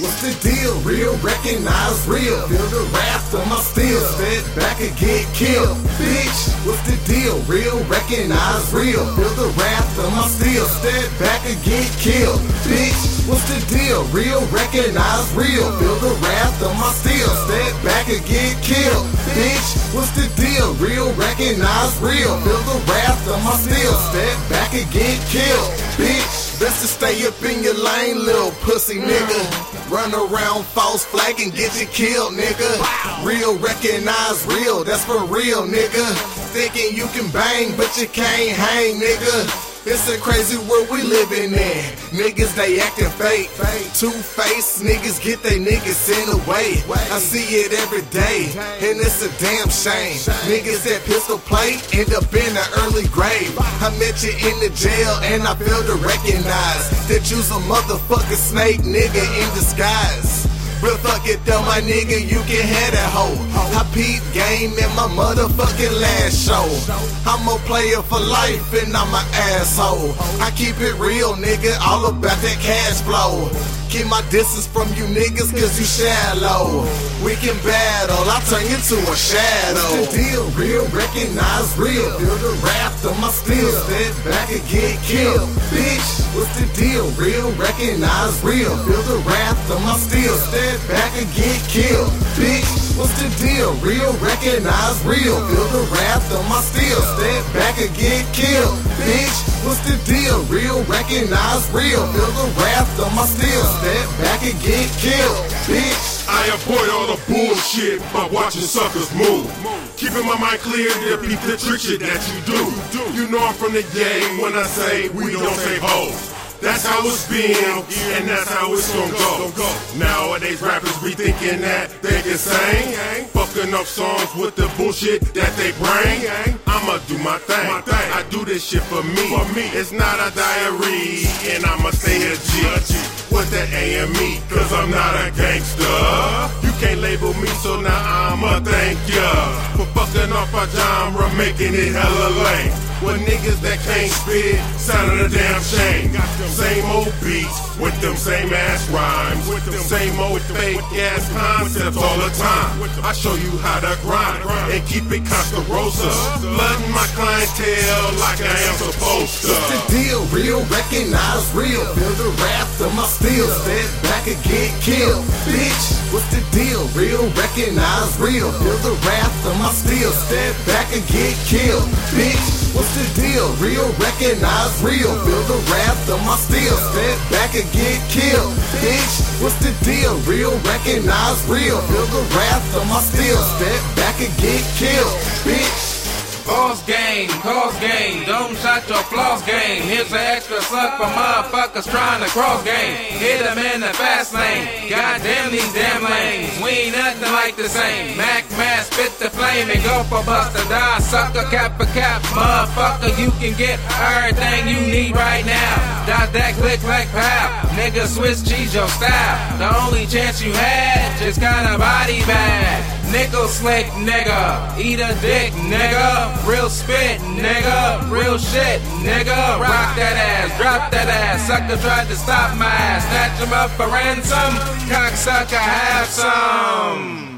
What's the deal? Real, recognize real. Feel the wrath of my steel. Step back and get killed. Bitch, what's the deal? Real, recognize real. Feel the wrath of my steel. Step back and get killed. Bitch, what's the deal? Real, recognize real. Feel the wrath of my steel. Step back and get killed. Bitch, what's the deal? Real, recognize real. Feel the wrath of my steel. Step back and get killed. Bitch. Best to stay up in your lane, little pussy nigga. Run around false flag and get you killed, nigga. Real recognize real, that's for real, nigga. Thinking you can bang, but you can't hang, nigga. It's a crazy world we living in. Niggas, they acting fake. Two-faced niggas get they niggas sent away. I see it every day, and it's a damn shame. Niggas that pistol play end up in an early grave. I met you in the jail, and I failed to recognize that you's a motherfucking snake nigga in disguise. But fuck it though, my nigga, you can hoe. I peep game in my motherfucking last show. I'm a player for life and I'm an asshole. I keep it real, nigga, all about that cash flow. Keep my distance from you niggas cause you shallow. We can battle, I'll turn you to a shadow. What's the deal? Real, recognize real. Feel the wrath of my steel. Step back and get killed. Bitch, what's the deal? Real, recognize real. Feel the wrath of my steel. Step back and get killed. Bitch, what's the deal? Real, recognize real. Feel the wrath of my steel. Step back and get killed. Bitch, what's the deal? Real, recognize real. Feel the wrath of my steel. Step back and get killed. Bitch. I avoid all the bullshit by watching suckers move. Keeping my mind clear to peep the trick shit that you do. You know I'm from the game when I say we don't say hoes. That's how it's been, and that's how it's gonna go. Nowadays rappers be thinking that they can sing, fucking up songs with the bullshit that they bring. I'ma do my thing. I do this shit for me. It's not a diary, and I'ma stay a G. With that AME, cause I'm not a gangster. Our genre, making it hella lame. With niggas that can't spit, sounding a damn shame. Same old beats with them same ass rhymes, with them same old fake ass concepts all the time. I show you how to grind and keep it Costa Rosa, flooding my clientele like I am supposed to. What's the deal? Real, recognize real. Feel the wrath of my steel. Step back and get killed. Bitch, what's the deal? Real, recognize real. Feel the wrath of my steel. Step back and get killed. Bitch, what's the deal? Real, recognize real. Feel the wrath of my steel. Step back and get killed. Bitch, what's the deal? Real, recognize real. Feel the wrath of my steel. Step back and don't your floss game. Here's an extra suck for motherfuckers trying to cross game. Hit them in the fast lane. Goddamn these damn lanes. We ain't nothing like the same. Mac Madd, spit the flame and go for buster die. Sucker cap for cap, motherfucker. You can get everything you need right now. Dot that click like pow. Nigga Swiss cheese your style. The only chance you had, just kinda body bag. Nickel slick nigga, eat a dick nigga, real spit nigga, real shit nigga, rock that ass, drop that ass, sucker tried to stop my ass, snatch him up for ransom, cocksucker have some.